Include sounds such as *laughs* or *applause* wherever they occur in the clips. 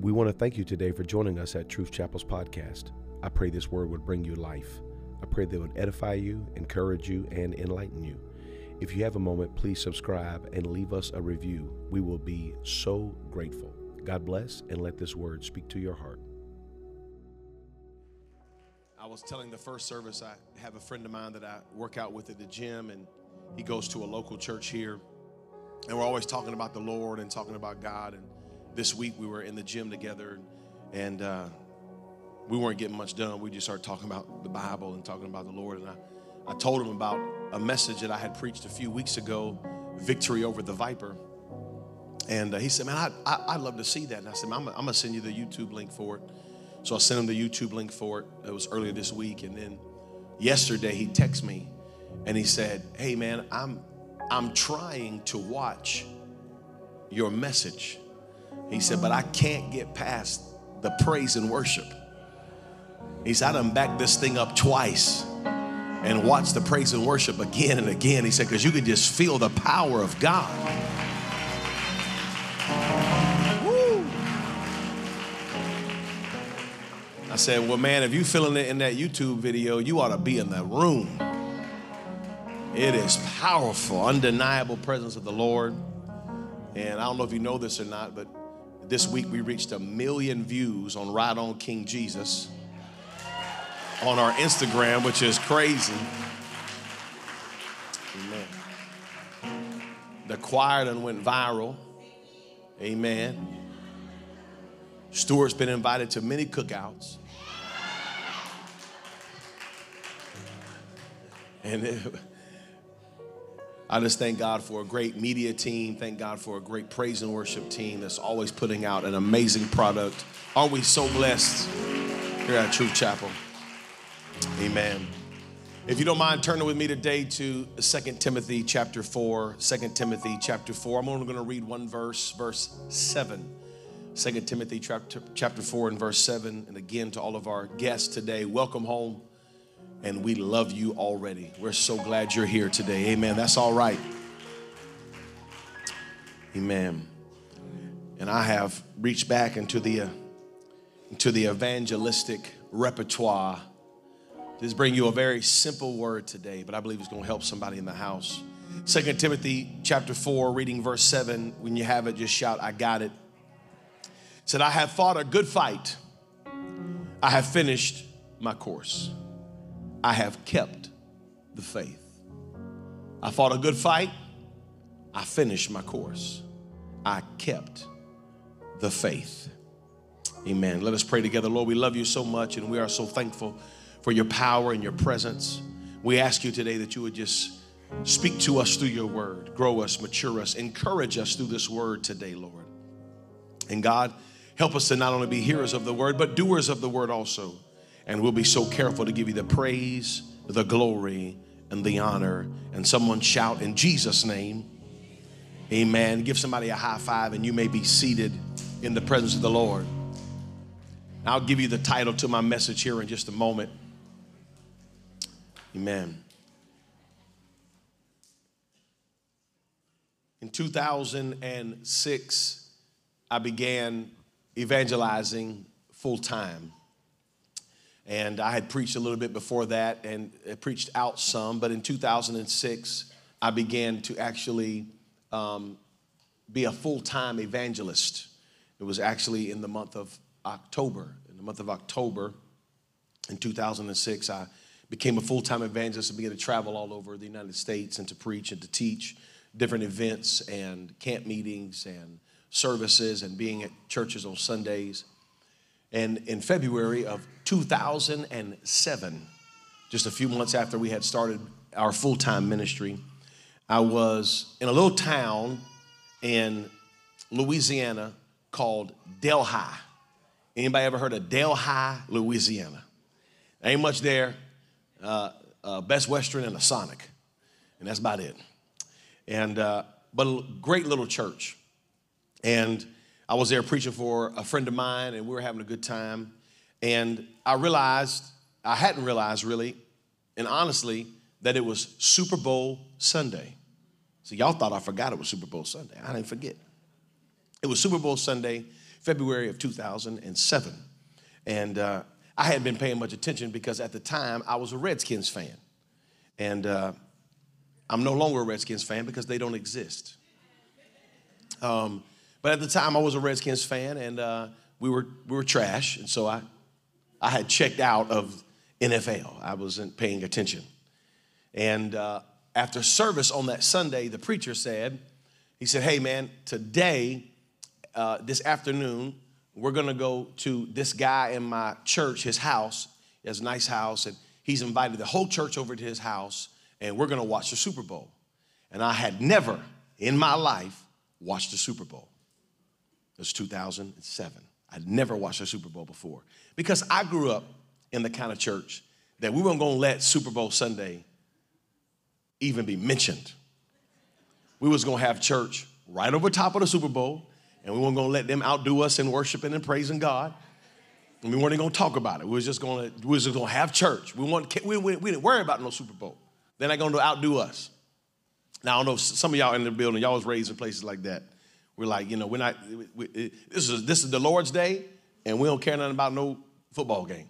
We want to thank you today for joining us at Truth Chapel's podcast. I pray this word would bring you life. I pray that it would edify you, encourage you, and enlighten you. If you have a moment, please subscribe and leave us a review. We will be so grateful. God bless and let this word speak to your heart. I was telling the first service, I have a friend of mine that I work out with at the gym, and he goes to a local church here. And we're always talking about the Lord and talking about God. And this week we were in the gym together, and uh, we weren't getting much done. We just started talking about the Bible and talking about the Lord. And I, I told him about a message that I had preached a few weeks ago Victory over the Viper. And uh, he said, Man, I, I, would love to see that. And I said, I'm, I'm going to send you the YouTube link for it. So I sent him the YouTube link for it. It was earlier this week. And then yesterday he texted me and he said, Hey man, I'm I'm trying to watch your message. He said, but I can't get past the praise and worship. He said, I done backed this thing up twice and watched the praise and worship again and again. He said, because you can just feel the power of God. I said, Well, man, if you feeling it in that YouTube video, you ought to be in that room. It is powerful, undeniable presence of the Lord. And I don't know if you know this or not, but this week we reached a million views on Ride On King Jesus on our Instagram, which is crazy. Amen. The choir done went viral. Amen. Stuart's been invited to many cookouts. And it, I just thank God for a great media team. Thank God for a great praise and worship team that's always putting out an amazing product. Aren't we so blessed here at Truth Chapel? Amen. If you don't mind turning with me today to 2 Timothy chapter 4, 2 Timothy chapter 4. I'm only going to read one verse, verse 7. 2 Timothy chapter, chapter 4 and verse 7. And again, to all of our guests today, welcome home and we love you already. We're so glad you're here today. Amen. That's all right. Amen. And I have reached back into the uh, into the evangelistic repertoire. Just bring you a very simple word today, but I believe it's going to help somebody in the house. Second Timothy chapter 4, reading verse 7. When you have it, just shout, I got it. it said, I have fought a good fight. I have finished my course. I have kept the faith. I fought a good fight. I finished my course. I kept the faith. Amen. Let us pray together. Lord, we love you so much and we are so thankful for your power and your presence. We ask you today that you would just speak to us through your word, grow us, mature us, encourage us through this word today, Lord. And God, help us to not only be hearers of the word, but doers of the word also. And we'll be so careful to give you the praise, the glory, and the honor. And someone shout in Jesus' name, Amen. Give somebody a high five, and you may be seated in the presence of the Lord. I'll give you the title to my message here in just a moment. Amen. In 2006, I began evangelizing full time. And I had preached a little bit before that and preached out some, but in 2006, I began to actually um, be a full time evangelist. It was actually in the month of October. In the month of October in 2006, I became a full time evangelist and began to travel all over the United States and to preach and to teach different events and camp meetings and services and being at churches on Sundays. And in February of 2007, just a few months after we had started our full time ministry, I was in a little town in Louisiana called Delhi. Anybody ever heard of Delhi, Louisiana? Ain't much there. Uh, uh, Best Western and a Sonic, and that's about it. And uh, but a great little church, and I was there preaching for a friend of mine, and we were having a good time. And I realized, I hadn't realized really, and honestly, that it was Super Bowl Sunday. So y'all thought I forgot it was Super Bowl Sunday. I didn't forget. It was Super Bowl Sunday. February of 2007. And uh, I hadn't been paying much attention because at the time I was a Redskins fan. And uh, I'm no longer a Redskins fan because they don't exist. Um, but at the time I was a Redskins fan and uh, we, were, we were trash. And so I, I had checked out of NFL. I wasn't paying attention. And uh, after service on that Sunday, the preacher said, he said, hey man, today, uh, this afternoon, we're gonna go to this guy in my church, his house. He has a nice house, and he's invited the whole church over to his house, and we're gonna watch the Super Bowl. And I had never in my life watched the Super Bowl. It was 2007. I'd never watched a Super Bowl before because I grew up in the kind of church that we weren't gonna let Super Bowl Sunday even be mentioned. We was gonna have church right over top of the Super Bowl and we weren't going to let them outdo us in worshiping and praising God. And we weren't going to talk about it. We was just going to, we was going to have church. We, want, we, we, we didn't worry about no Super Bowl. They're not going to outdo us. Now, I don't know some of y'all in the building, y'all was raised in places like that. We're like, you know, we're not, we, we, this, is, this is the Lord's day, and we don't care nothing about no football game.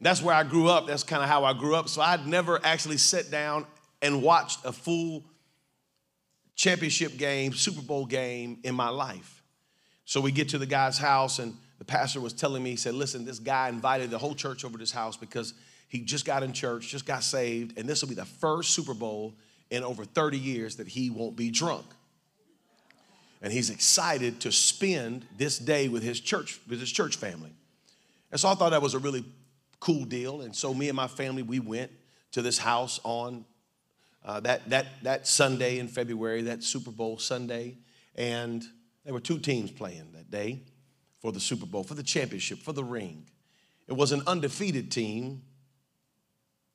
That's where I grew up. That's kind of how I grew up. So I'd never actually sat down and watched a full championship game, Super Bowl game in my life. So we get to the guy's house, and the pastor was telling me, he said, Listen, this guy invited the whole church over to his house because he just got in church, just got saved, and this will be the first Super Bowl in over 30 years that he won't be drunk. And he's excited to spend this day with his church, with his church family. And so I thought that was a really cool deal. And so me and my family, we went to this house on uh, that, that, that Sunday in February, that Super Bowl Sunday. And there were two teams playing that day for the Super Bowl, for the championship, for the ring. It was an undefeated team,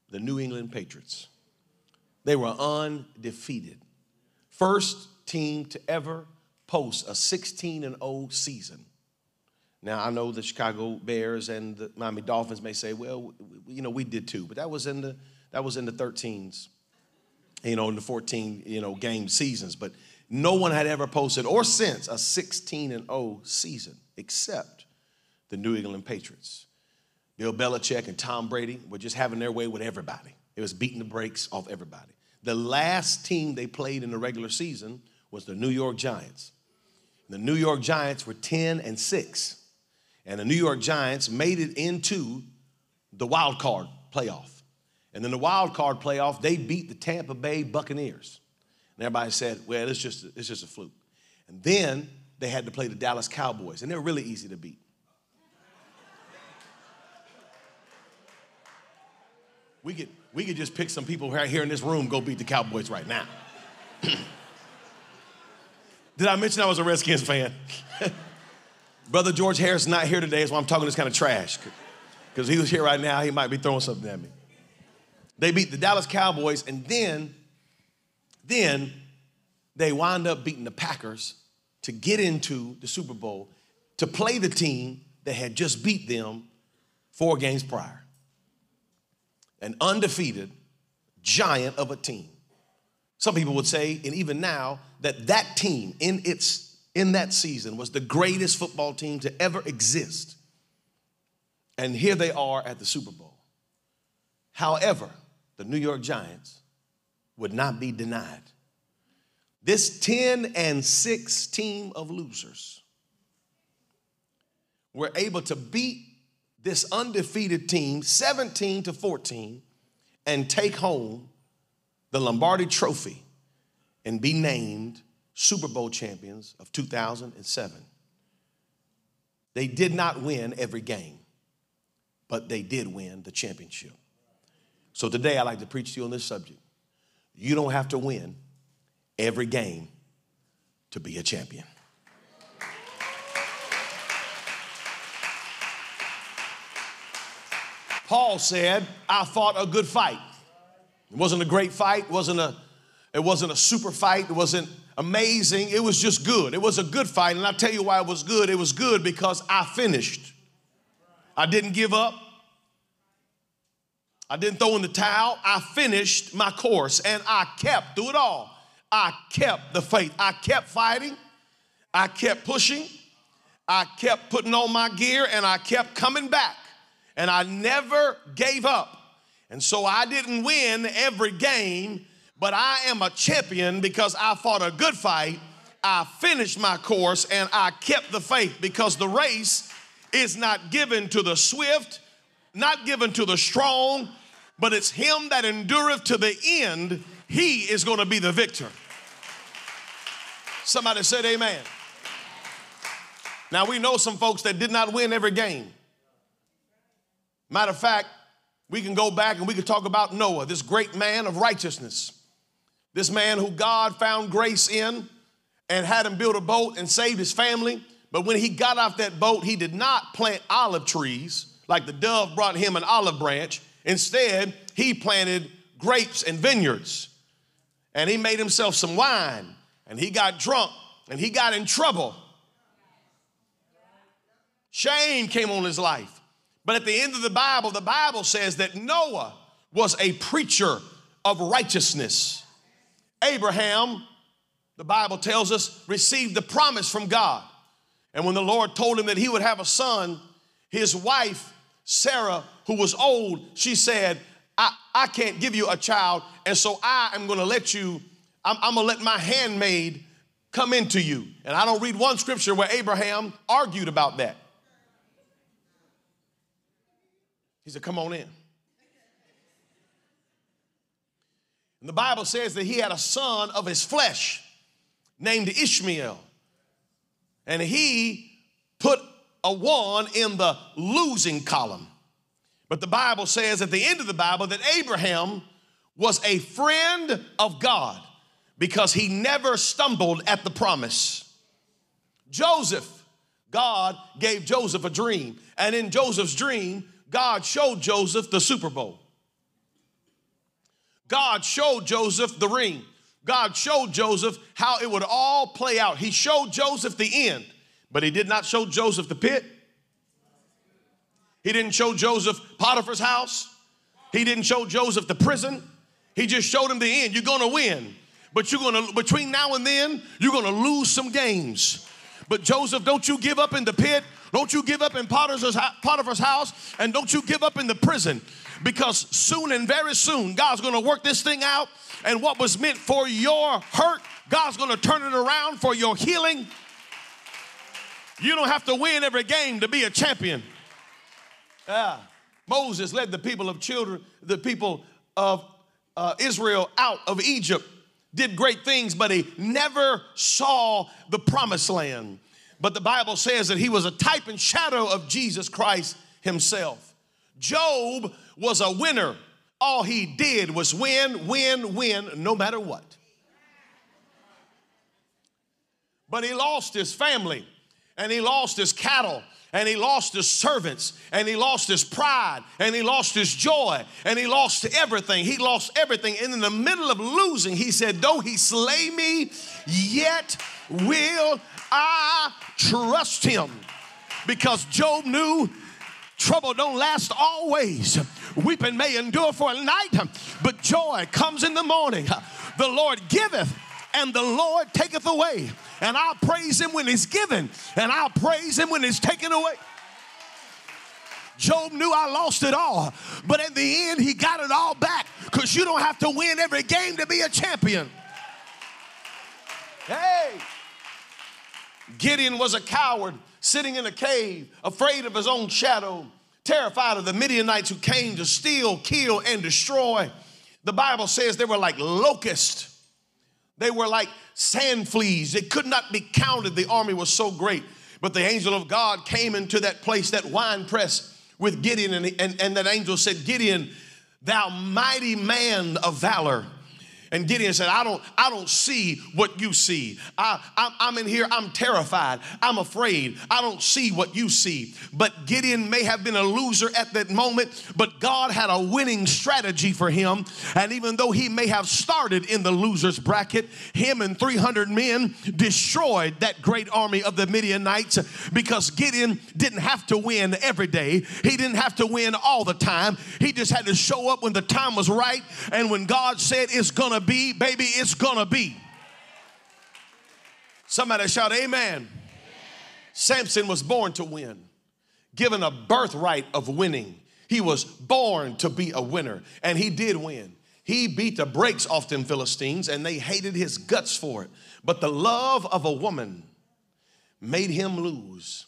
the New England Patriots. They were undefeated. First team to ever post a 16 and 0 season. Now, I know the Chicago Bears and the Miami Dolphins may say, well, you know, we did too, but that was in the that was in the 13s, you know, in the 14, you know, game seasons. But no one had ever posted or since a 16 and 0 season except the New England Patriots. Bill Belichick and Tom Brady were just having their way with everybody. It was beating the brakes off everybody. The last team they played in the regular season was the New York Giants. The New York Giants were 10 and 6. And the New York Giants made it into the wild card playoff. And then the wild card playoff, they beat the Tampa Bay Buccaneers. And everybody said, well, it's just, it's just a fluke. And then they had to play the Dallas Cowboys, and they're really easy to beat. We could, we could just pick some people right here in this room, go beat the Cowboys right now. *clears throat* Did I mention I was a Redskins fan? *laughs* Brother George Harris not here today, so I'm talking this kind of trash. Because he was here right now, he might be throwing something at me. They beat the Dallas Cowboys, and then then they wind up beating the Packers to get into the Super Bowl to play the team that had just beat them four games prior. An undefeated giant of a team. Some people would say, and even now, that that team in its in that season was the greatest football team to ever exist. And here they are at the Super Bowl. However, the New York Giants would not be denied. This 10 and 6 team of losers were able to beat this undefeated team 17 to 14 and take home the Lombardi trophy and be named Super Bowl champions of 2007. They did not win every game, but they did win the championship. So today I'd like to preach to you on this subject. You don't have to win every game to be a champion. Paul said, I fought a good fight. It wasn't a great fight, it wasn't a, it wasn't a super fight, it wasn't amazing, it was just good. It was a good fight, and I'll tell you why it was good. It was good because I finished. I didn't give up. I didn't throw in the towel. I finished my course and I kept through it all. I kept the faith. I kept fighting. I kept pushing. I kept putting on my gear and I kept coming back. And I never gave up. And so I didn't win every game, but I am a champion because I fought a good fight. I finished my course and I kept the faith because the race is not given to the swift, not given to the strong, but it's him that endureth to the end. He is going to be the victor. Somebody said, Amen. Now we know some folks that did not win every game. Matter of fact, we can go back and we can talk about Noah, this great man of righteousness. This man who God found grace in and had him build a boat and saved his family. But when he got off that boat, he did not plant olive trees like the dove brought him an olive branch. Instead, he planted grapes and vineyards. And he made himself some wine and he got drunk and he got in trouble. Shame came on his life. But at the end of the Bible, the Bible says that Noah was a preacher of righteousness. Abraham, the Bible tells us, received the promise from God. And when the Lord told him that he would have a son, his wife, Sarah, who was old, she said, I, I can't give you a child, and so I am gonna let you, I'm, I'm gonna let my handmaid come into you. And I don't read one scripture where Abraham argued about that. He said, Come on in. And the Bible says that he had a son of his flesh named Ishmael. And he put a one in the losing column. But the Bible says at the end of the Bible that Abraham was a friend of God because he never stumbled at the promise. Joseph, God gave Joseph a dream. And in Joseph's dream, God showed Joseph the Super Bowl. God showed Joseph the ring. God showed Joseph how it would all play out. He showed Joseph the end, but he did not show Joseph the pit. He didn't show Joseph Potiphar's house. He didn't show Joseph the prison. He just showed him the end. You're gonna win. But you're gonna, between now and then, you're gonna lose some games. But Joseph, don't you give up in the pit. Don't you give up in Potiphar's house and don't you give up in the prison because soon and very soon God's going to work this thing out and what was meant for your hurt, God's going to turn it around for your healing. You don't have to win every game to be a champion. Yeah. Moses led the people of children, the people of uh, Israel out of Egypt, did great things, but he never saw the promised land but the Bible says that he was a type and shadow of Jesus Christ himself. Job was a winner. All he did was win, win, win, no matter what. But he lost his family and he lost his cattle and he lost his servants and he lost his pride and he lost his joy and he lost everything. He lost everything. And in the middle of losing, he said, Though he slay me, yet will I trust him because Job knew trouble don't last always. Weeping may endure for a night, but joy comes in the morning. The Lord giveth and the Lord taketh away. And I'll praise him when he's given, and I'll praise him when he's taken away. Job knew I lost it all, but in the end, he got it all back because you don't have to win every game to be a champion. Hey! Gideon was a coward sitting in a cave, afraid of his own shadow, terrified of the Midianites who came to steal, kill, and destroy. The Bible says they were like locusts, they were like sand fleas. They could not be counted. The army was so great. But the angel of God came into that place, that wine press with Gideon, and, and, and that angel said, Gideon, thou mighty man of valor. And Gideon said, I don't, I don't see what you see. I, I'm, I'm in here, I'm terrified. I'm afraid. I don't see what you see. But Gideon may have been a loser at that moment, but God had a winning strategy for him. And even though he may have started in the loser's bracket, him and 300 men destroyed that great army of the Midianites because Gideon didn't have to win every day. He didn't have to win all the time. He just had to show up when the time was right and when God said it's going to be, baby, it's gonna be. Somebody shout, Amen. Samson was born to win, given a birthright of winning. He was born to be a winner, and he did win. He beat the brakes off them Philistines, and they hated his guts for it. But the love of a woman made him lose.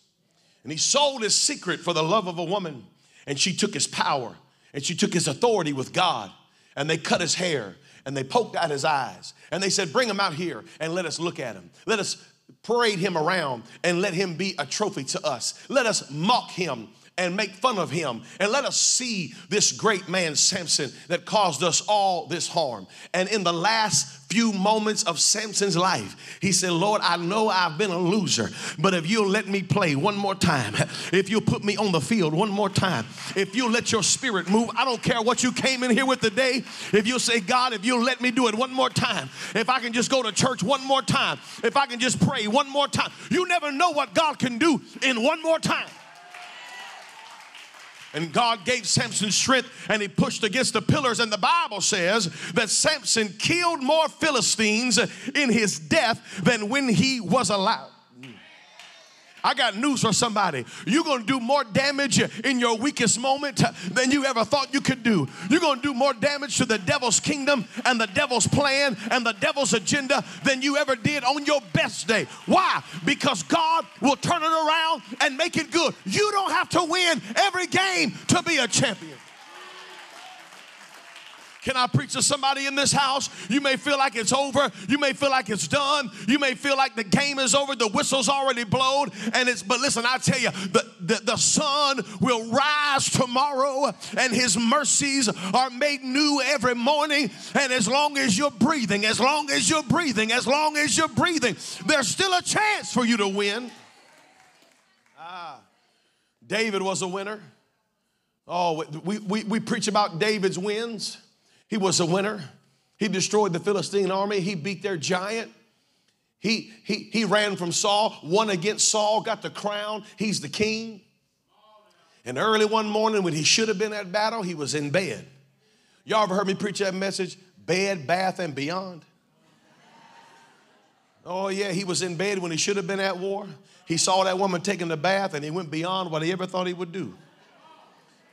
And he sold his secret for the love of a woman, and she took his power, and she took his authority with God, and they cut his hair, and they poked out his eyes, and they said, Bring him out here and let us look at him. Let us parade him around and let him be a trophy to us. Let us mock him and make fun of him. And let us see this great man, Samson, that caused us all this harm. And in the last few moments of Samson's life, he said, Lord, I know I've been a loser, but if you'll let me play one more time, *laughs* if you'll put me on the field one more time, if you'll let your spirit move, I don't care what you came in here with today. If you'll say, God, if you'll let me do it one more time, if I can just go to church one more time, if I can just pray one more time, you never know what God can do in one more time. And God gave Samson strength and he pushed against the pillars. And the Bible says that Samson killed more Philistines in his death than when he was alive. I got news for somebody. You're going to do more damage in your weakest moment than you ever thought you could do. You're going to do more damage to the devil's kingdom and the devil's plan and the devil's agenda than you ever did on your best day. Why? Because God will turn it around and make it good. You don't have to win every game to be a champion. Can I preach to somebody in this house? You may feel like it's over. You may feel like it's done. You may feel like the game is over. The whistle's already blown. And it's, but listen, I tell you, the, the, the sun will rise tomorrow and his mercies are made new every morning. And as long as you're breathing, as long as you're breathing, as long as you're breathing, there's still a chance for you to win. Ah, David was a winner. Oh, we, we, we preach about David's wins. He was a winner. He destroyed the Philistine army. He beat their giant. He, he, he ran from Saul, won against Saul, got the crown. He's the king. And early one morning, when he should have been at battle, he was in bed. Y'all ever heard me preach that message? Bed, bath, and beyond. Oh, yeah, he was in bed when he should have been at war. He saw that woman taking the bath and he went beyond what he ever thought he would do.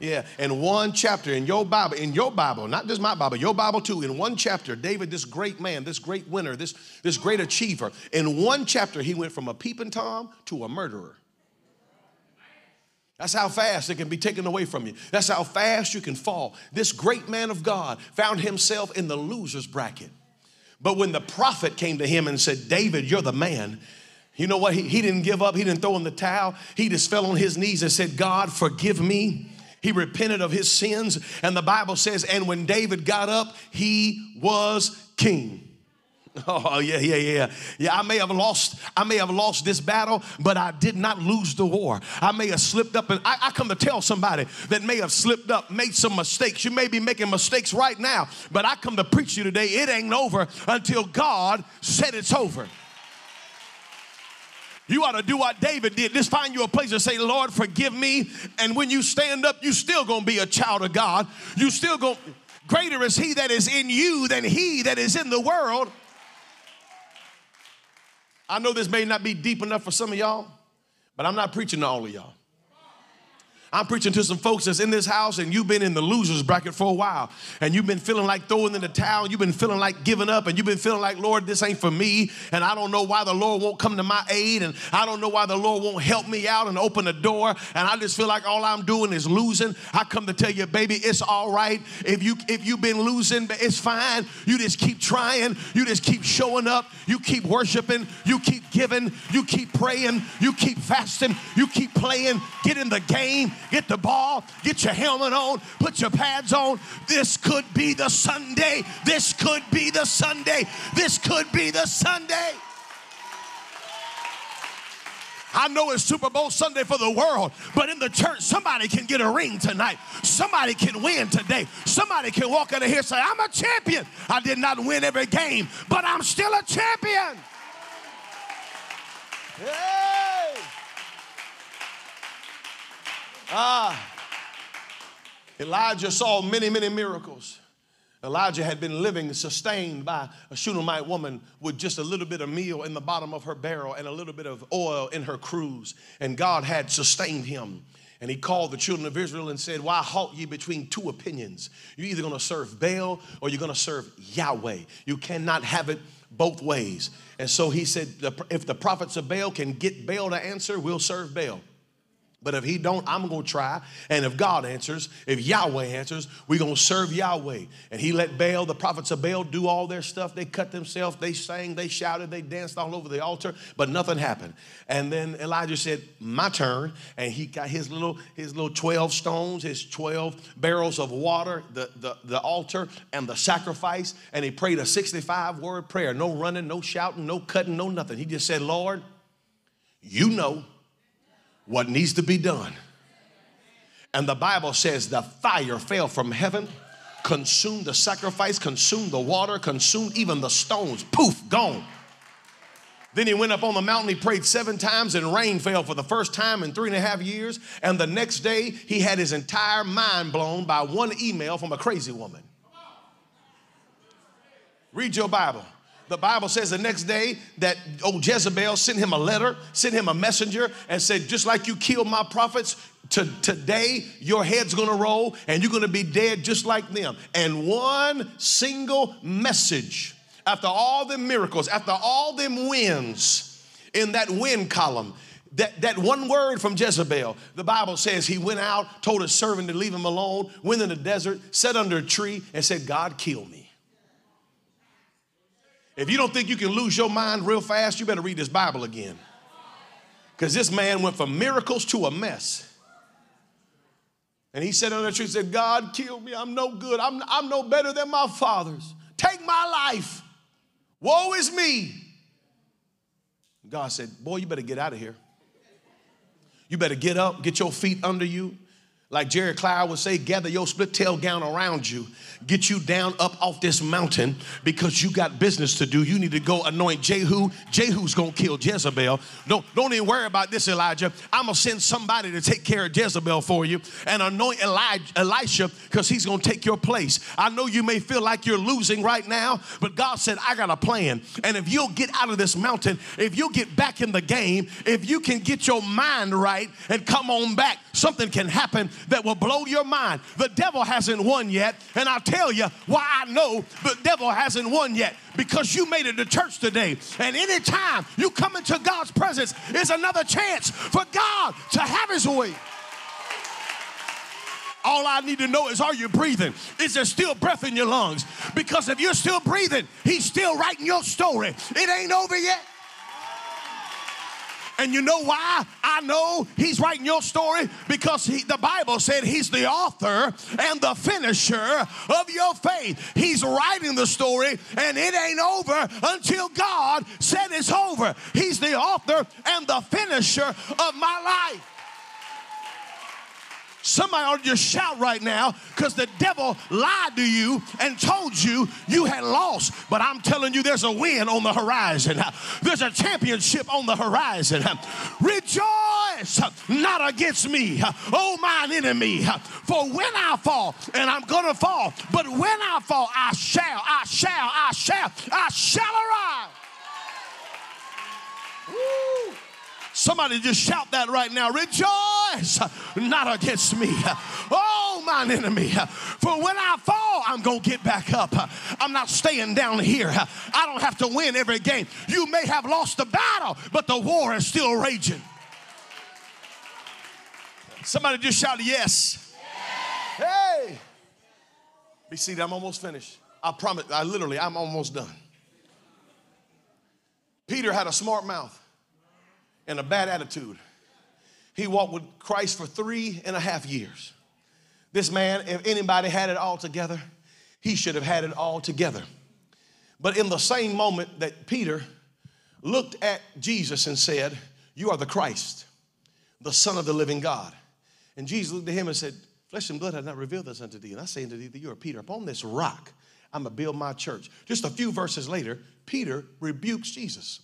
Yeah, in one chapter in your Bible, in your Bible, not just my Bible, your Bible too, in one chapter, David, this great man, this great winner, this, this great achiever, in one chapter, he went from a peeping Tom to a murderer. That's how fast it can be taken away from you. That's how fast you can fall. This great man of God found himself in the loser's bracket. But when the prophet came to him and said, David, you're the man, you know what? He, he didn't give up, he didn't throw in the towel. He just fell on his knees and said, God, forgive me he repented of his sins. And the Bible says, and when David got up, he was king. *laughs* Oh yeah, yeah, yeah. Yeah, I may have lost, I may have lost this battle, but I did not lose the war. I may have slipped up, and I, I, come to tell somebody that may have slipped up, made some mistakes. You may be making mistakes right now, but I come to preach you today. It ain't over until God said it's over. You ought to do what David did. Just find you a place to say, Lord, forgive me. And when you stand up, you still gonna be a child of God. You still going greater is he that is in you than he that is in the world. I know this may not be deep enough for some of y'all, but I'm not preaching to all of y'all. I'm preaching to some folks that's in this house and you've been in the loser's bracket for a while. And you've been feeling like throwing in the towel, you've been feeling like giving up, and you've been feeling like, Lord, this ain't for me, and I don't know why the Lord won't come to my aid, and I don't know why the Lord won't help me out and open the door, and I just feel like all I'm doing is losing. I come to tell you, baby, it's all right. If you if you've been losing, it's fine. You just keep trying, you just keep showing up, you keep worshiping, you keep giving, you keep praying, you keep fasting, you keep playing, get in the game, get the ball, get your helmet on, put your pads on. This could be the Sunday. This could be the Sunday. This could be the Sunday. I know it's Super Bowl Sunday for the world, but in the church, somebody can get a ring tonight. Somebody can win today. Somebody can walk out of here and say, I'm a champion. I did not win every game, but I'm still a champion. Hey! Ah. Elijah saw many, many miracles. Elijah had been living sustained by a Shunammite woman with just a little bit of meal in the bottom of her barrel and a little bit of oil in her cruse. And God had sustained him. And he called the children of Israel and said, Why halt ye between two opinions? You're either gonna serve Baal or you're gonna serve Yahweh. You cannot have it both ways. And so he said, If the prophets of Baal can get Baal to answer, we'll serve Baal. But if he don't, I'm gonna try. And if God answers, if Yahweh answers, we're gonna serve Yahweh. And he let Baal, the prophets of Baal, do all their stuff. They cut themselves, they sang, they shouted, they danced all over the altar, but nothing happened. And then Elijah said, My turn. And he got his little, his little 12 stones, his 12 barrels of water, the, the, the altar, and the sacrifice. And he prayed a 65 word prayer. No running, no shouting, no cutting, no nothing. He just said, Lord, you know what needs to be done. And the Bible says the fire fell from heaven, consumed the sacrifice, consumed the water, consumed even the stones. Poof, gone. Then he went up on the mountain, he prayed seven times, and rain fell for the first time in three and a half years. And the next day, he had his entire mind blown by one email from a crazy woman. Read your Bible. The Bible says the next day that old Jezebel sent him a letter, sent him a messenger, and said, Just like you killed my prophets, to today your head's gonna roll and you're gonna be dead just like them. And one single message, after all the miracles, after all them wins in that win column, that, that one word from Jezebel, the Bible says he went out, told his servant to leave him alone, went in the desert, sat under a tree, and said, God, kill me. If you don't think you can lose your mind real fast, you better read this Bible again. Because this man went from miracles to a mess. And he said on the tree, said, God killed me. I'm no good. I'm, I'm no better than my fathers. Take my life. Woe is me. God said, Boy, you better get out of here. You better get up, get your feet under you, like Jerry Cloud would say, gather your split tail gown around you. Get you down up off this mountain because you got business to do. You need to go anoint Jehu. Jehu's gonna kill Jezebel. Don't, don't even worry about this, Elijah. I'm gonna send somebody to take care of Jezebel for you and anoint Elijah, Elisha because he's gonna take your place. I know you may feel like you're losing right now, but God said, I got a plan. And if you'll get out of this mountain, if you'll get back in the game, if you can get your mind right and come on back, something can happen that will blow your mind. The devil hasn't won yet, and I'll tell you why I know the devil hasn't won yet. Because you made it to church today, and anytime you come into God's presence is another chance for God to have His way. All I need to know is are you breathing? Is there still breath in your lungs? Because if you're still breathing, He's still writing your story. It ain't over yet. And you know why I know he's writing your story? Because he, the Bible said he's the author and the finisher of your faith. He's writing the story and it ain't over until God said it's over. He's the author and the finisher of my life. Somebody ought to just shout right now because the devil lied to you and told you you had lost. But I'm telling you, there's a win on the horizon. There's a championship on the horizon. Rejoice not against me, oh mine enemy. For when I fall, and I'm going to fall, but when I fall, I shall, I shall, I shall, I shall arise. Woo. Somebody just shout that right now. Rejoice not against me. Oh, mine enemy. For when I fall, I'm going to get back up. I'm not staying down here. I don't have to win every game. You may have lost the battle, but the war is still raging. Somebody just shout yes. yes. Hey. Be seated. I'm almost finished. I promise. I literally, I'm almost done. Peter had a smart mouth and a bad attitude. He walked with Christ for three and a half years. This man, if anybody had it all together, he should have had it all together. But in the same moment that Peter looked at Jesus and said, You are the Christ, the Son of the living God. And Jesus looked at him and said, Flesh and blood have not revealed this unto thee. And I say unto thee that you are Peter. Upon this rock, I'm going to build my church. Just a few verses later, Peter rebukes Jesus.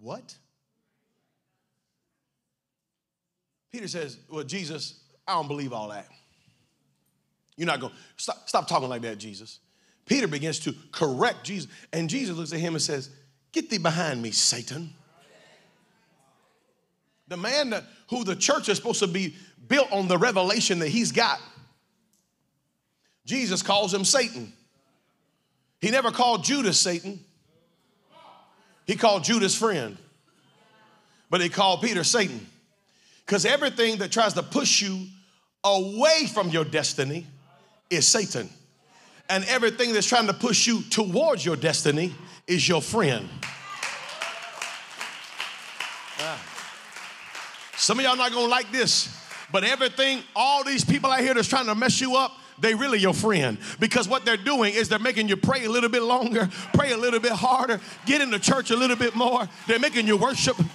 What? Peter says, Well, Jesus, I don't believe all that. You're not going, stop, stop talking like that, Jesus. Peter begins to correct Jesus. And Jesus looks at him and says, Get thee behind me, Satan. The man that, who the church is supposed to be built on the revelation that he's got. Jesus calls him Satan. He never called Judas Satan. He called Judas friend. But he called Peter Satan. Because everything that tries to push you away from your destiny is Satan. And everything that's trying to push you towards your destiny is your friend. Ah. Some of y'all not gonna like this, but everything, all these people out here that's trying to mess you up, they really your friend because what they're doing is they're making you pray a little bit longer, pray a little bit harder, get into church a little bit more. They're making you worship. *laughs*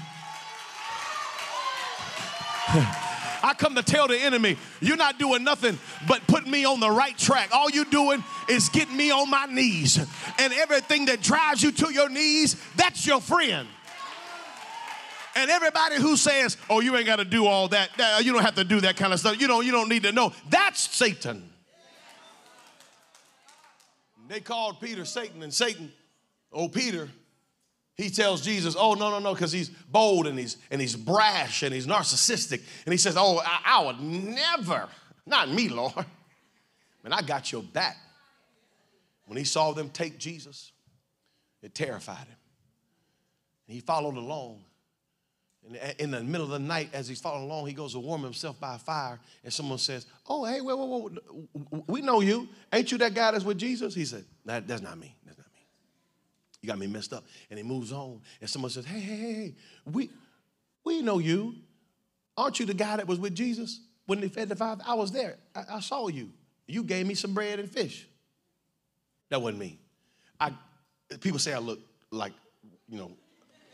I come to tell the enemy, you're not doing nothing but put me on the right track. All you're doing is getting me on my knees. And everything that drives you to your knees, that's your friend. And everybody who says, "Oh, you ain't got to do all that. You don't have to do that kind of stuff. You don't. You don't need to know." That's Satan. They called Peter Satan, and Satan, oh Peter, he tells Jesus, "Oh no, no, no," because he's bold and he's and he's brash and he's narcissistic, and he says, "Oh, I, I would never, not me, Lord, man, I got your back." When he saw them take Jesus, it terrified him, and he followed along. And in the middle of the night, as he's following along, he goes to warm himself by a fire, and someone says, "Oh, hey, wait, wait, wait, we know you. Ain't you that guy that's with Jesus?" He said, that, "That's not me. That's not me. You got me messed up." And he moves on, and someone says, "Hey, hey, hey, we we know you. Aren't you the guy that was with Jesus when they fed the five? I was there. I, I saw you. You gave me some bread and fish. That wasn't me. I people say I look like you know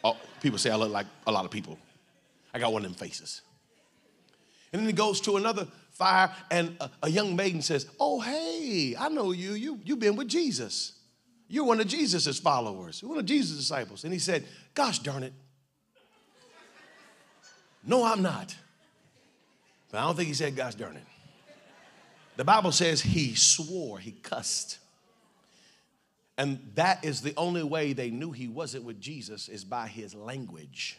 Oh, people say I look like a lot of people. I got one of them faces. And then he goes to another fire, and a, a, young maiden says, Oh, hey, I know you. you. You've been with Jesus. You're one of Jesus' followers, You're one of Jesus' disciples. And he said, Gosh darn it. No, I'm not. But I don't think he said, Gosh darn it. The Bible says he swore, he cussed. And that is the only way they knew he wasn't with Jesus is by his language.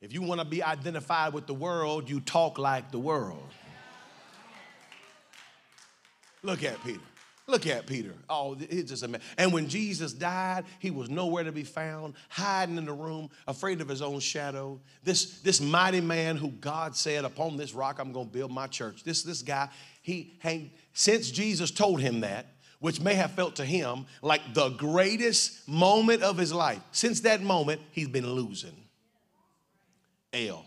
If you want to be identified with the world, you talk like the world. Look at Peter. Look at Peter. Oh, it's just amazing. And when Jesus died, he was nowhere to be found, hiding in the room, afraid of his own shadow. This, this mighty man who God said, Upon this rock I'm going to build my church. This, this guy, he hang, since Jesus told him that, which may have felt to him like the greatest moment of his life, since that moment, he's been losing. L,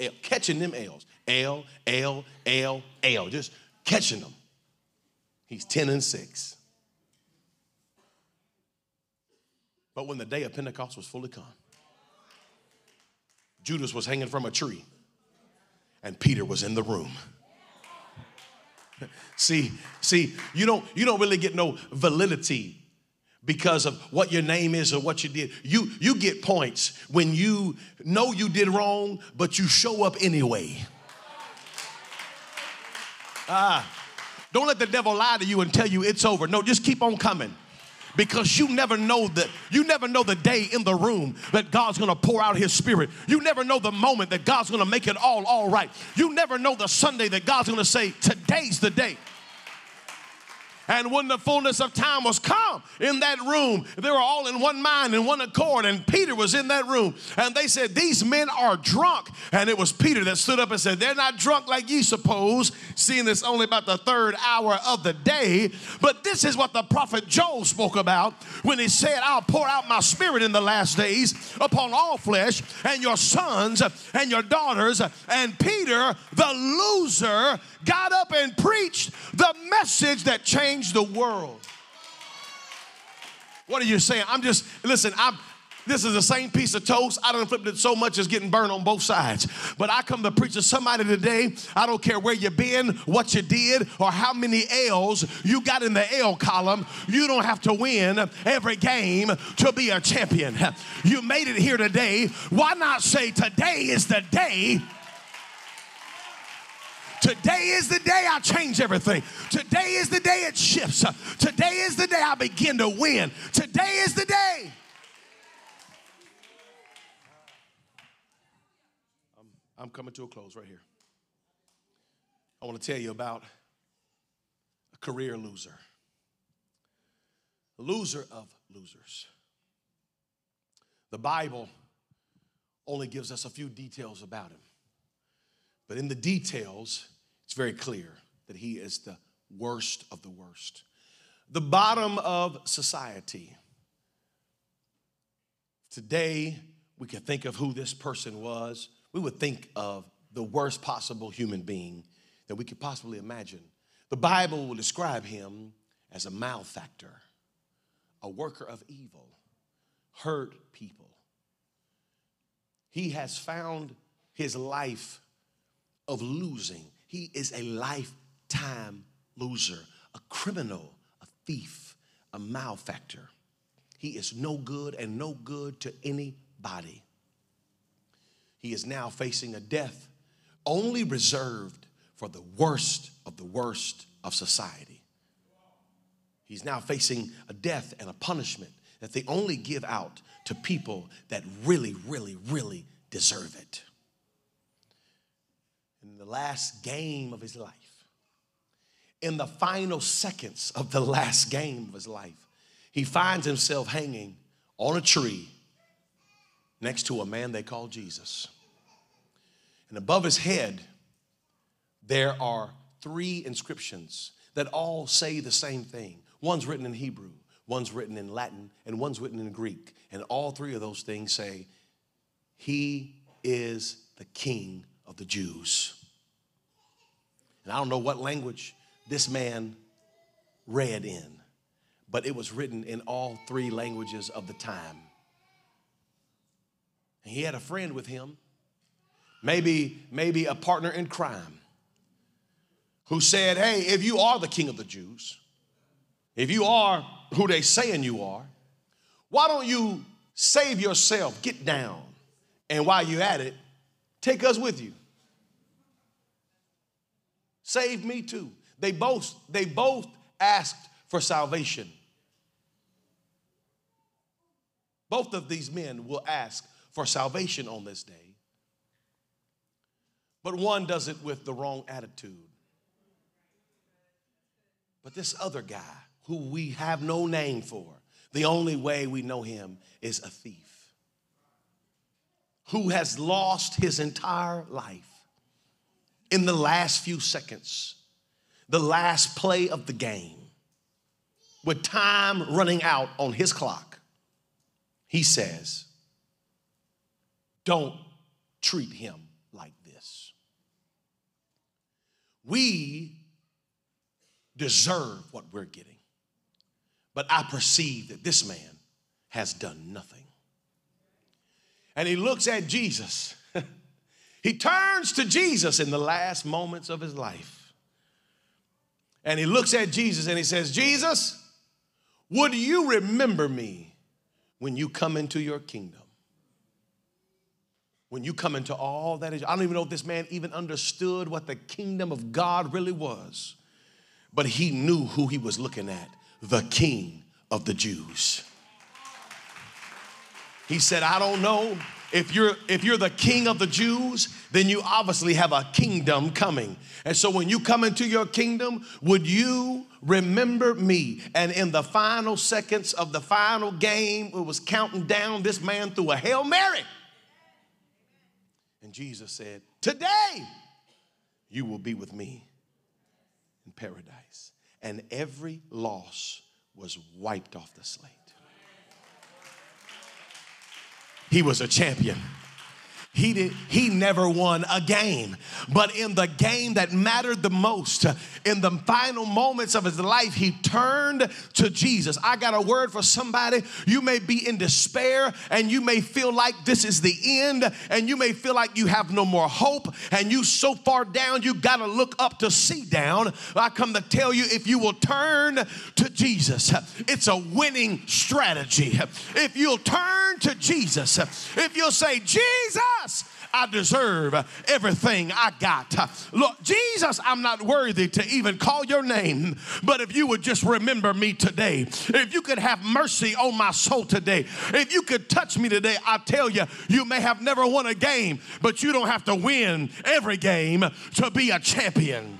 L, catching them L's. L, L, L, L, just catching them. He's 10 and 6. But when the day of Pentecost was fully come, Judas was hanging from a tree and Peter was in the room. See, see, you don't you don't really get no validity because of what your name is or what you did. You you get points when you know you did wrong, but you show up anyway. Ah, don't let the devil lie to you and tell you it's over. No, just keep on coming because you never know that you never know the day in the room that God's going to pour out his spirit. You never know the moment that God's going to make it all all right. You never know the Sunday that God's going to say today's the day. And when the fullness of time was come in that room, they were all in one mind and one accord. And Peter was in that room. And they said, These men are drunk. And it was Peter that stood up and said, They're not drunk like ye suppose, seeing it's only about the third hour of the day. But this is what the prophet Joel spoke about when he said, I'll pour out my spirit in the last days upon all flesh, and your sons and your daughters. And Peter, the loser, got up and preached the message that changed the world. What are you saying? I'm just, listen, I'm, this is the same piece of toast. I don't flip it so much as getting burned on both sides. But I come to preach to somebody today. I don't care where you've been, what you did, or how many L's you got in the L column. You don't have to win every game to be a champion. You made it here today. Why not say today is the day Today is the day I change everything. Today is the day it shifts. Today is the day I begin to win. Today is the day. I'm, I'm coming to a close right here. I want to tell you about a career loser, a loser of losers. The Bible only gives us a few details about him. But in the details, it's very clear that he is the worst of the worst. The bottom of society. Today, we could think of who this person was. We would think of the worst possible human being that we could possibly imagine. The Bible will describe him as a malefactor, a worker of evil, hurt people. He has found his life of losing. He is a lifetime loser, a criminal, a thief, a malefactor. He is no good and no good to anybody. He is now facing a death only reserved for the worst of the worst of society. He's now facing a death and a punishment that they only give out to people that really, really, really deserve it in the last game of his life, in the final seconds of the last game of his life, he finds himself hanging on a tree next to a man they call Jesus. And above his head, there are three inscriptions that all say the same thing. One's written in Hebrew, one's written in Latin, and one's written in Greek. And all three of those things say, He is the King of the Jews. And I don't know what language this man read in, but it was written in all three languages of the time. And he had a friend with him, maybe, maybe a partner in crime, who said, Hey, if you are the king of the Jews, if you are who they saying you are, why don't you save yourself, get down, and while you're at it, take us with you. Save me too. They both, they both asked for salvation. Both of these men will ask for salvation on this day. But one does it with the wrong attitude. But this other guy, who we have no name for, the only way we know him is a thief who has lost his entire life in the last few seconds, the last play of the game, with time running out on his clock, he says, Don't treat him like this. We deserve what we're getting, but I perceive that this man has done nothing. And he looks at Jesus *laughs* he turns to Jesus in the last moments of his life. And he looks at Jesus and he says, Jesus, would you remember me when you come into your kingdom? When you come into all that is, I don't even know if this man even understood what the kingdom of God really was, but he knew who he was looking at the king of the Jews. He said, I don't know if you're if you're the king of the Jews, then you obviously have a kingdom coming. And so when you come into your kingdom, would you remember me? And in the final seconds of the final game, it was counting down this man threw a Hail Mary. And Jesus said, Today you will be with me in paradise. And every loss was wiped off the slate. He was a champion. He, did, he never won a game. But in the game that mattered the most, in the final moments of his life, he turned to Jesus. I got a word for somebody. You may be in despair and you may feel like this is the end and you may feel like you have no more hope and you so far down you got to look up to see down. I come to tell you if you will turn to Jesus, it's a winning strategy. If you'll turn to Jesus, if you'll say, Jesus, I deserve everything I got. Lord Jesus, I'm not worthy to even call your name, but if you would just remember me today, if you could have mercy on my soul today, if you could touch me today, I tell you, you may have never won a game, but you don't have to win every game to be a champion.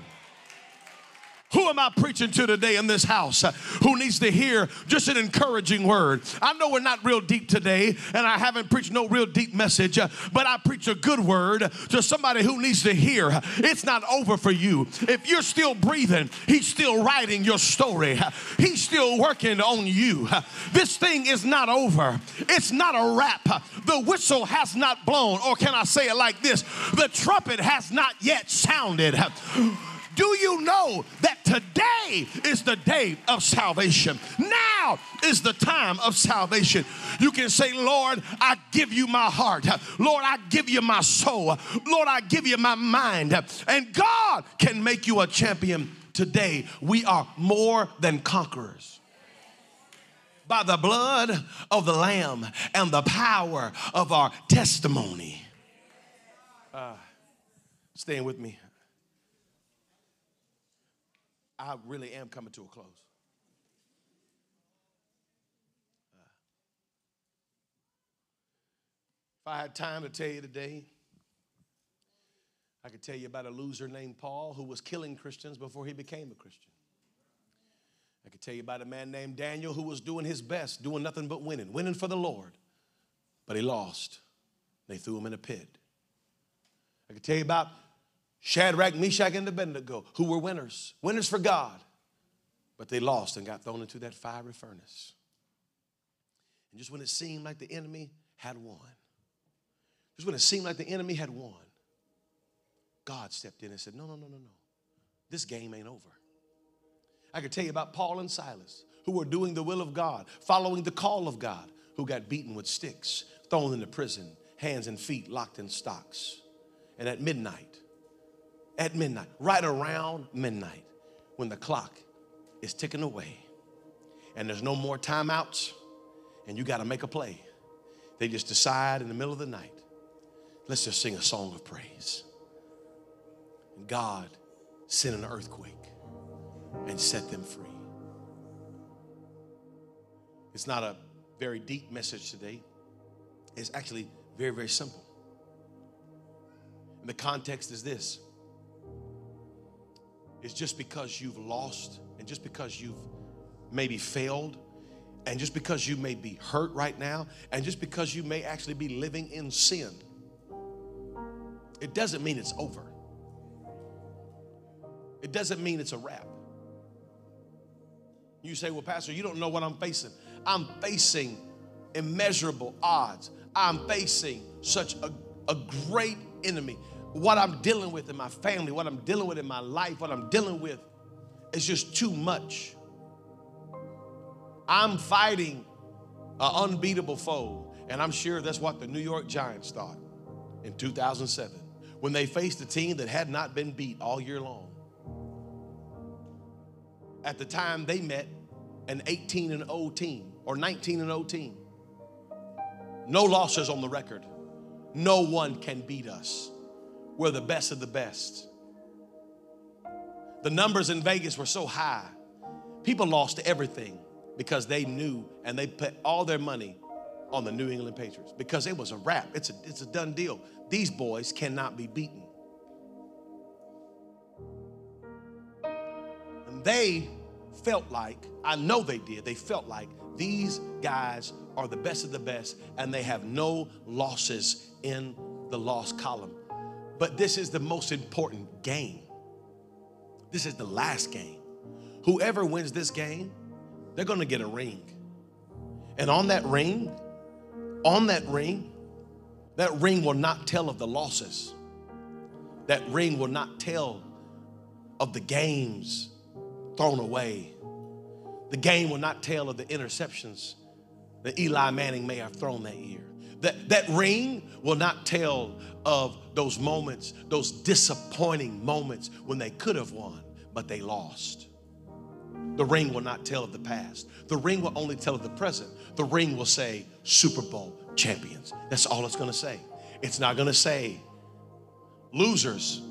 Who am I preaching to today in this house uh, who needs to hear just an encouraging word? I know we're not real deep today, and I haven't preached no real deep message, uh, but I preach a good word to somebody who needs to hear. It's not over for you. If you're still breathing, He's still writing your story, He's still working on you. This thing is not over, it's not a wrap. The whistle has not blown, or can I say it like this? The trumpet has not yet sounded. Do you know that today is the day of salvation? Now is the time of salvation. You can say, Lord, I give you my heart. Lord, I give you my soul. Lord, I give you my mind. And God can make you a champion today. We are more than conquerors by the blood of the Lamb and the power of our testimony. Uh, staying with me. I really am coming to a close. Uh, if I had time to tell you today, I could tell you about a loser named Paul who was killing Christians before he became a Christian. I could tell you about a man named Daniel who was doing his best, doing nothing but winning, winning for the Lord, but he lost. They threw him in a pit. I could tell you about Shadrach, Meshach, and Abednego, who were winners, winners for God, but they lost and got thrown into that fiery furnace. And just when it seemed like the enemy had won, just when it seemed like the enemy had won, God stepped in and said, No, no, no, no, no. This game ain't over. I could tell you about Paul and Silas, who were doing the will of God, following the call of God, who got beaten with sticks, thrown into prison, hands and feet locked in stocks. And at midnight, at midnight, right around midnight, when the clock is ticking away and there's no more timeouts and you got to make a play. They just decide in the middle of the night, let's just sing a song of praise. And God sent an earthquake and set them free. It's not a very deep message today. It's actually very, very simple. And the context is this is just because you've lost and just because you've maybe failed and just because you may be hurt right now and just because you may actually be living in sin, it doesn't mean it's over. It doesn't mean it's a wrap. You say, Well, Pastor, you don't know what I'm facing. I'm facing immeasurable odds. I'm facing such a, a great enemy what I'm dealing with in my family, what I'm dealing with in my life, what I'm dealing with is just too much. I'm fighting an unbeatable foe, and I'm sure that's what the New York Giants thought in 2007 when they faced a team that had not been beat all year long. At the time they met an 18 and 0 team or 19 and 0 team. No losses on the record. No one can beat us were the best of the best. The numbers in Vegas were so high, people lost everything because they knew and they put all their money on the New England Patriots because it was a wrap. It's a, it's a done deal. These boys cannot be beaten. And they felt like, I know they did, they felt like these guys are the best of the best and they have no losses in the loss column. But this is the most important game. This is the last game. Whoever wins this game, they're going to get a ring. And on that ring, on that ring, that ring will not tell of the losses. That ring will not tell of the games thrown away. The game will not tell of the interceptions that Eli Manning may have thrown that year. That, that ring will not tell of those moments, those disappointing moments when they could have won, but they lost. The ring will not tell of the past. The ring will only tell of the present. The ring will say Super Bowl champions. That's all it's going to say. It's not going to say losers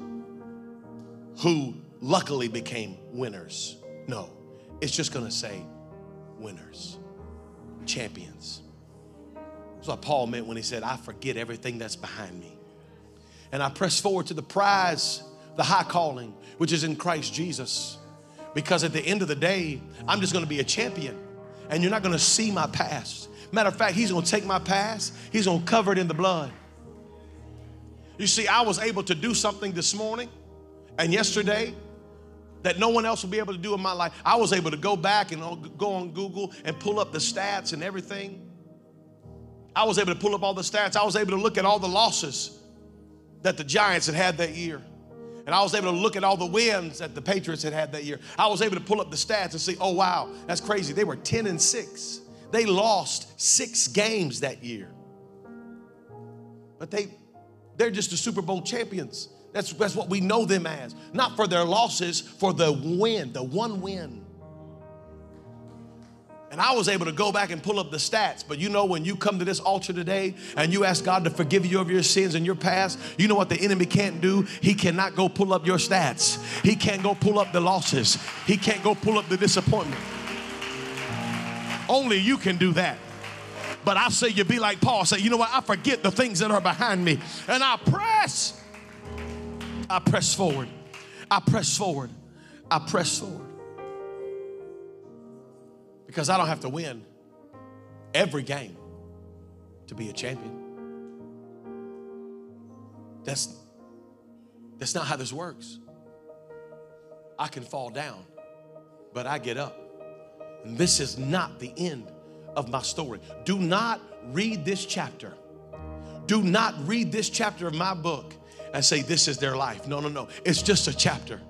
who luckily became winners. No, it's just going to say winners, champions. That's what Paul meant when he said, I forget everything that's behind me. And I press forward to the prize, the high calling, which is in Christ Jesus. Because at the end of the day, I'm just gonna be a champion. And you're not gonna see my past. Matter of fact, he's gonna take my past, he's gonna cover it in the blood. You see, I was able to do something this morning and yesterday that no one else will be able to do in my life. I was able to go back and go on Google and pull up the stats and everything. I was able to pull up all the stats. I was able to look at all the losses that the Giants had had that year. And I was able to look at all the wins that the Patriots had had that year. I was able to pull up the stats and see, oh, wow, that's crazy. They were 10 and 6. They lost six games that year. But they, they're just the Super Bowl champions. That's, that's what we know them as. Not for their losses, for the win, the one win. And I was able to go back and pull up the stats. But you know, when you come to this altar today and you ask God to forgive you of your sins and your past, you know what the enemy can't do? He cannot go pull up your stats. He can't go pull up the losses. He can't go pull up the disappointment. Only you can do that. But I say you be like Paul, say, you know what? I forget the things that are behind me and I press. I press forward. I press forward. I press forward because I don't have to win every game to be a champion. That's, that's not how this works. I can fall down, but I get up. And this is not the end of my story. Do not read this chapter. Do not read this chapter of my book and say, This is their life. No, no, no. It's just a chapter.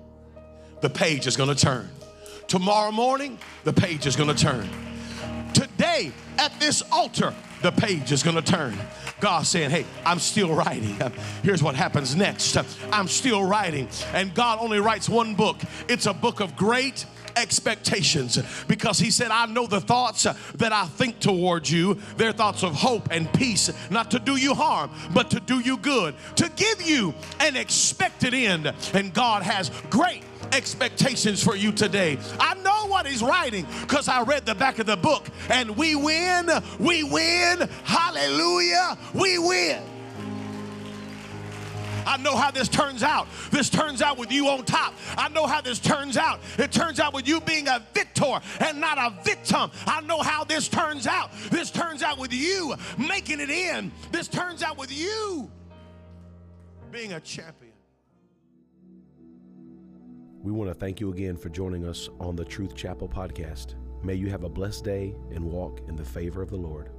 The page is going to turn. Tomorrow morning, the page is going to turn. Today, at this altar, the page is going to turn. God saying, Hey, I'm still writing. Here's what happens next. I'm still writing. And God only writes one book, it's a book of great expectations because he said, I know the thoughts that I think towards you. They're thoughts of hope and peace, not to do you harm, but to do you good, to give you an expected end. And God has great expectations for you today. I know what he's writing because I read the back of the book and we win, we win, hallelujah, we win. I know how this turns out. This turns out with you on top. I know how this turns out. It turns out with you being a victor and not a victim. I know how this turns out. This turns out with you making it in. This turns out with you being a champion. We want to thank you again for joining us on the Truth Chapel podcast. May you have a blessed day and walk in the favor of the Lord.